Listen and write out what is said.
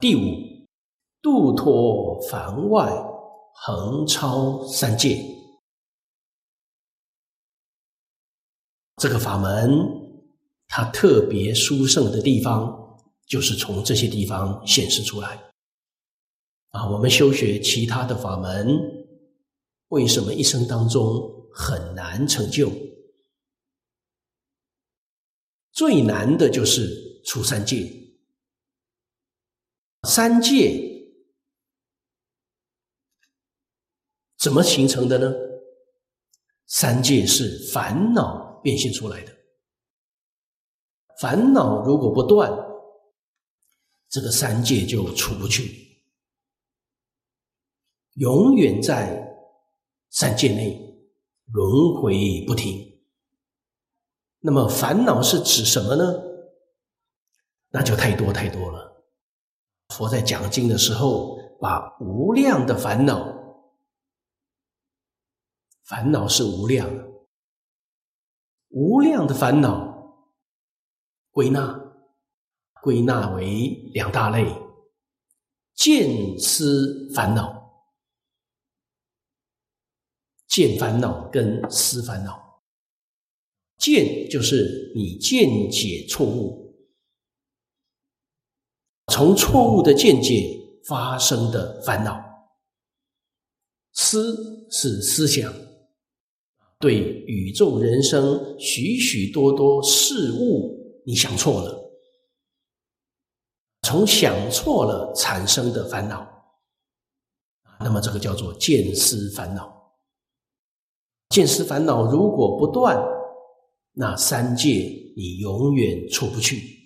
第五，度脱凡外，横超三界。这个法门，它特别殊胜的地方，就是从这些地方显示出来。啊，我们修学其他的法门，为什么一生当中很难成就？最难的就是出三界。三界怎么形成的呢？三界是烦恼变现出来的。烦恼如果不断，这个三界就出不去。永远在三界内轮回不停。那么烦恼是指什么呢？那就太多太多了。佛在讲经的时候，把无量的烦恼，烦恼是无量，无量的烦恼归纳，归纳为两大类：见思烦恼。见烦恼跟思烦恼，见就是你见解错误，从错误的见解发生的烦恼；思是思想，对宇宙人生许许多多事物，你想错了，从想错了产生的烦恼，那么这个叫做见思烦恼。见思烦恼如果不断，那三界你永远出不去。